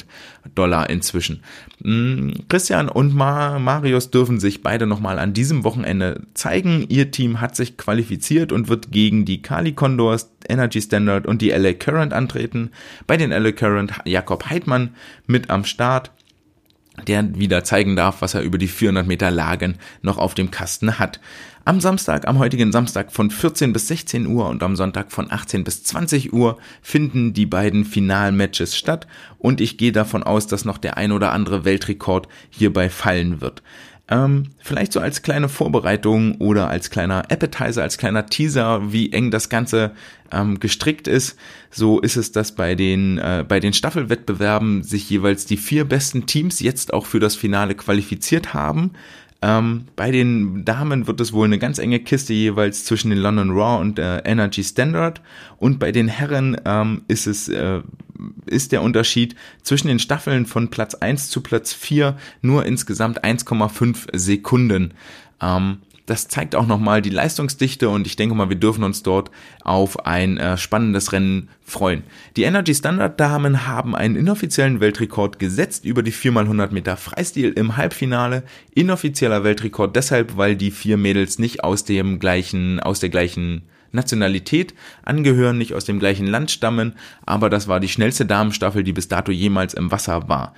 Dollar inzwischen. Mm, Christian und Marius dürfen sich beide nochmal an diesem Wochenende zeigen. Ihr Team hat sich qualifiziert und wird gegen die Kali Condors, Energy Standard und die LA Current antreten. Bei den LA Current Jakob Heidmann mit am Start der wieder zeigen darf, was er über die 400 Meter Lagen noch auf dem Kasten hat. Am Samstag, am heutigen Samstag von 14 bis 16 Uhr und am Sonntag von 18 bis 20 Uhr finden die beiden Finalmatches statt und ich gehe davon aus, dass noch der ein oder andere Weltrekord hierbei fallen wird. Ähm, vielleicht so als kleine Vorbereitung oder als kleiner Appetizer, als kleiner Teaser, wie eng das Ganze ähm, gestrickt ist. So ist es, dass bei den, äh, bei den Staffelwettbewerben sich jeweils die vier besten Teams jetzt auch für das Finale qualifiziert haben. Ähm, bei den Damen wird es wohl eine ganz enge Kiste jeweils zwischen den London Raw und äh, Energy Standard. Und bei den Herren ähm, ist es äh, ist der Unterschied zwischen den Staffeln von Platz 1 zu Platz 4 nur insgesamt 1,5 Sekunden. Ähm, das zeigt auch nochmal die Leistungsdichte und ich denke mal, wir dürfen uns dort auf ein äh, spannendes Rennen freuen. Die Energy Standard Damen haben einen inoffiziellen Weltrekord gesetzt über die 4x100 Meter Freistil im Halbfinale. Inoffizieller Weltrekord deshalb, weil die vier Mädels nicht aus dem gleichen, aus der gleichen Nationalität angehören, nicht aus dem gleichen Land stammen, aber das war die schnellste Damenstaffel, die bis dato jemals im Wasser war.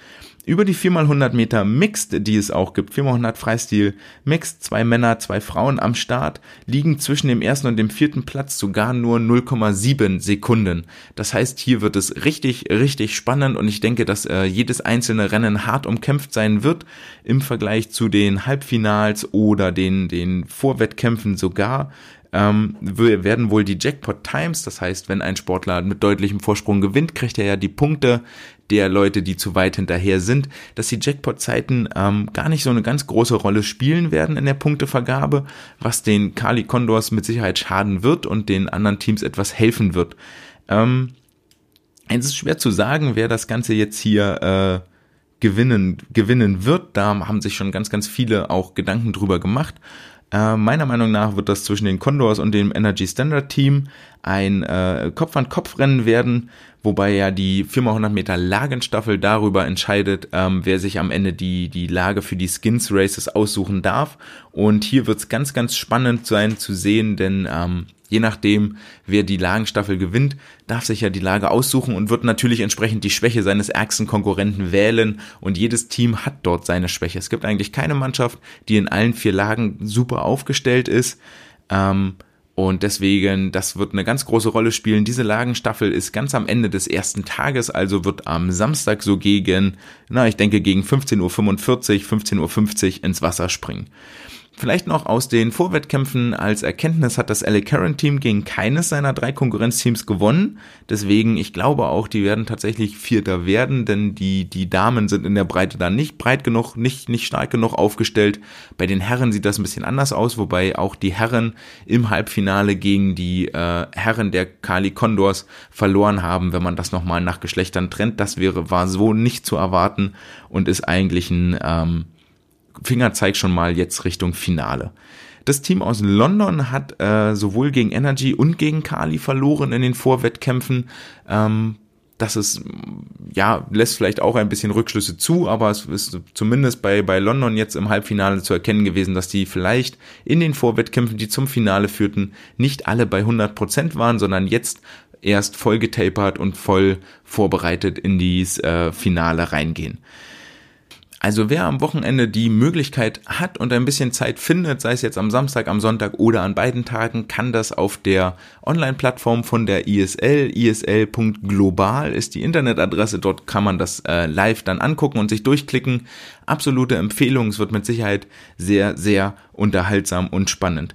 Über die 4x100 Meter Mixed, die es auch gibt, 4x100 Freistil Mixed, zwei Männer, zwei Frauen am Start, liegen zwischen dem ersten und dem vierten Platz sogar nur 0,7 Sekunden. Das heißt, hier wird es richtig, richtig spannend und ich denke, dass äh, jedes einzelne Rennen hart umkämpft sein wird im Vergleich zu den Halbfinals oder den, den Vorwettkämpfen sogar ähm, werden wohl die Jackpot Times, das heißt, wenn ein Sportler mit deutlichem Vorsprung gewinnt, kriegt er ja die Punkte der Leute, die zu weit hinterher sind, dass die Jackpot-Zeiten ähm, gar nicht so eine ganz große Rolle spielen werden in der Punktevergabe, was den Kali Condors mit Sicherheit schaden wird und den anderen Teams etwas helfen wird. Ähm, es ist schwer zu sagen, wer das Ganze jetzt hier äh, gewinnen, gewinnen wird. Da haben sich schon ganz, ganz viele auch Gedanken drüber gemacht. Äh, meiner Meinung nach wird das zwischen den Condors und dem Energy Standard Team ein äh, Kopf-an-Kopf-Rennen werden, wobei ja die 4x100 Meter Lagenstaffel darüber entscheidet, ähm, wer sich am Ende die, die Lage für die Skins Races aussuchen darf. Und hier wird es ganz, ganz spannend sein zu sehen, denn ähm, je nachdem, wer die Lagenstaffel gewinnt, darf sich ja die Lage aussuchen und wird natürlich entsprechend die Schwäche seines ärgsten Konkurrenten wählen und jedes Team hat dort seine Schwäche. Es gibt eigentlich keine Mannschaft, die in allen vier Lagen super aufgestellt ist. Ähm, und deswegen, das wird eine ganz große Rolle spielen. Diese Lagenstaffel ist ganz am Ende des ersten Tages, also wird am Samstag so gegen, na, ich denke gegen 15.45 Uhr, 15.50 Uhr ins Wasser springen. Vielleicht noch aus den Vorwettkämpfen als Erkenntnis hat das LA Current Team gegen keines seiner drei Konkurrenzteams gewonnen. Deswegen, ich glaube auch, die werden tatsächlich Vierter werden, denn die, die Damen sind in der Breite da nicht breit genug, nicht, nicht stark genug aufgestellt. Bei den Herren sieht das ein bisschen anders aus, wobei auch die Herren im Halbfinale gegen die äh, Herren der Kali Condors verloren haben, wenn man das nochmal nach Geschlechtern trennt. Das wäre, war so nicht zu erwarten und ist eigentlich ein, ähm, Fingerzeig schon mal jetzt Richtung Finale. Das Team aus London hat äh, sowohl gegen Energy und gegen Kali verloren in den Vorwettkämpfen. Ähm, das ist, ja, lässt vielleicht auch ein bisschen Rückschlüsse zu, aber es ist zumindest bei, bei London jetzt im Halbfinale zu erkennen gewesen, dass die vielleicht in den Vorwettkämpfen, die zum Finale führten, nicht alle bei 100 Prozent waren, sondern jetzt erst voll getapert und voll vorbereitet in dieses äh, Finale reingehen. Also wer am Wochenende die Möglichkeit hat und ein bisschen Zeit findet, sei es jetzt am Samstag, am Sonntag oder an beiden Tagen, kann das auf der Online-Plattform von der ISL, isl.global ist die Internetadresse, dort kann man das äh, live dann angucken und sich durchklicken. Absolute Empfehlung, es wird mit Sicherheit sehr, sehr unterhaltsam und spannend.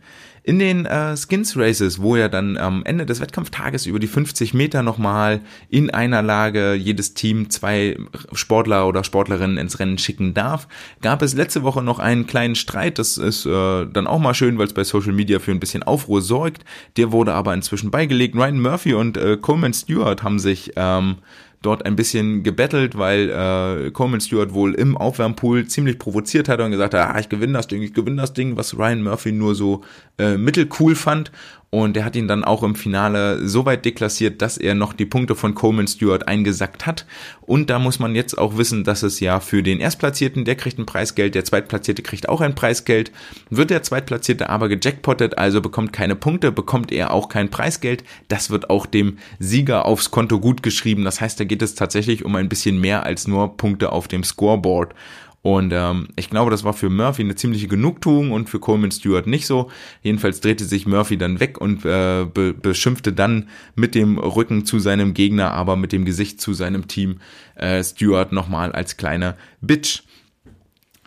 In den äh, Skins Races, wo er dann am Ende des Wettkampftages über die 50 Meter nochmal in einer Lage jedes Team zwei Sportler oder Sportlerinnen ins Rennen schicken darf, gab es letzte Woche noch einen kleinen Streit. Das ist äh, dann auch mal schön, weil es bei Social Media für ein bisschen Aufruhr sorgt. Der wurde aber inzwischen beigelegt. Ryan Murphy und äh, Coleman Stewart haben sich ähm, dort ein bisschen gebettelt, weil äh, Coleman Stewart wohl im Aufwärmpool ziemlich provoziert hat und gesagt hat, ah, ich gewinne das Ding, ich gewinne das Ding, was Ryan Murphy nur so äh, mittelcool fand und er hat ihn dann auch im Finale so weit deklassiert, dass er noch die Punkte von Coleman Stewart eingesackt hat. Und da muss man jetzt auch wissen, dass es ja für den Erstplatzierten, der kriegt ein Preisgeld, der Zweitplatzierte kriegt auch ein Preisgeld. Wird der Zweitplatzierte aber gejackpottet, also bekommt keine Punkte, bekommt er auch kein Preisgeld. Das wird auch dem Sieger aufs Konto gut geschrieben. Das heißt, da geht es tatsächlich um ein bisschen mehr als nur Punkte auf dem Scoreboard. Und ähm, ich glaube, das war für Murphy eine ziemliche Genugtuung und für Coleman Stewart nicht so. Jedenfalls drehte sich Murphy dann weg und äh, be beschimpfte dann mit dem Rücken zu seinem Gegner, aber mit dem Gesicht zu seinem Team äh, Stewart nochmal als kleiner Bitch.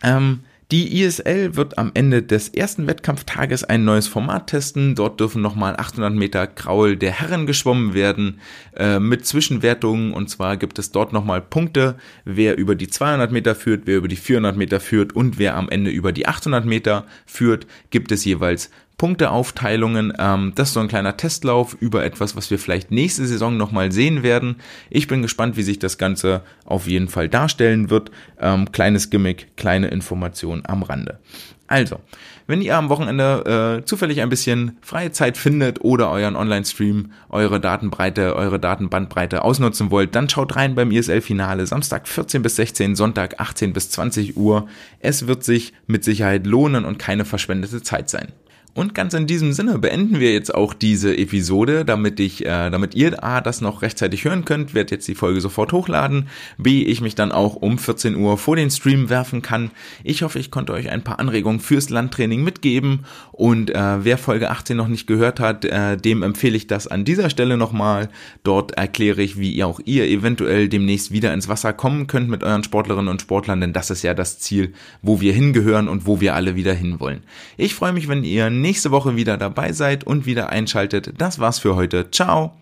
Ähm, die ISL wird am Ende des ersten Wettkampftages ein neues Format testen. Dort dürfen nochmal 800 Meter Kraul der Herren geschwommen werden äh, mit Zwischenwertungen. Und zwar gibt es dort nochmal Punkte, wer über die 200 Meter führt, wer über die 400 Meter führt und wer am Ende über die 800 Meter führt, gibt es jeweils Punkteaufteilungen. Ähm, das ist so ein kleiner Testlauf über etwas, was wir vielleicht nächste Saison nochmal sehen werden. Ich bin gespannt, wie sich das Ganze auf jeden Fall darstellen wird. Ähm, kleines Gimmick, kleine Information am Rande. Also, wenn ihr am Wochenende äh, zufällig ein bisschen freie Zeit findet oder euren Online-Stream, eure Datenbreite, eure Datenbandbreite ausnutzen wollt, dann schaut rein beim ISL-Finale Samstag 14 bis 16, Sonntag 18 bis 20 Uhr. Es wird sich mit Sicherheit lohnen und keine verschwendete Zeit sein. Und ganz in diesem Sinne beenden wir jetzt auch diese Episode, damit ich, äh, damit ihr A, das noch rechtzeitig hören könnt, werde jetzt die Folge sofort hochladen, B, ich mich dann auch um 14 Uhr vor den Stream werfen kann. Ich hoffe, ich konnte euch ein paar Anregungen fürs Landtraining mitgeben und äh, wer Folge 18 noch nicht gehört hat, äh, dem empfehle ich das an dieser Stelle nochmal. Dort erkläre ich, wie ihr auch ihr eventuell demnächst wieder ins Wasser kommen könnt mit euren Sportlerinnen und Sportlern, denn das ist ja das Ziel, wo wir hingehören und wo wir alle wieder hinwollen. Ich freue mich, wenn ihr nächste Woche wieder dabei seid und wieder einschaltet. Das war's für heute. Ciao!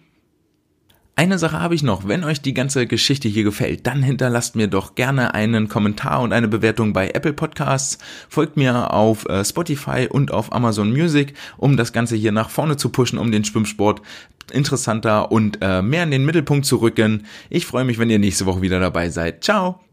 Eine Sache habe ich noch. Wenn euch die ganze Geschichte hier gefällt, dann hinterlasst mir doch gerne einen Kommentar und eine Bewertung bei Apple Podcasts. Folgt mir auf äh, Spotify und auf Amazon Music, um das Ganze hier nach vorne zu pushen, um den Schwimmsport interessanter und äh, mehr in den Mittelpunkt zu rücken. Ich freue mich, wenn ihr nächste Woche wieder dabei seid. Ciao!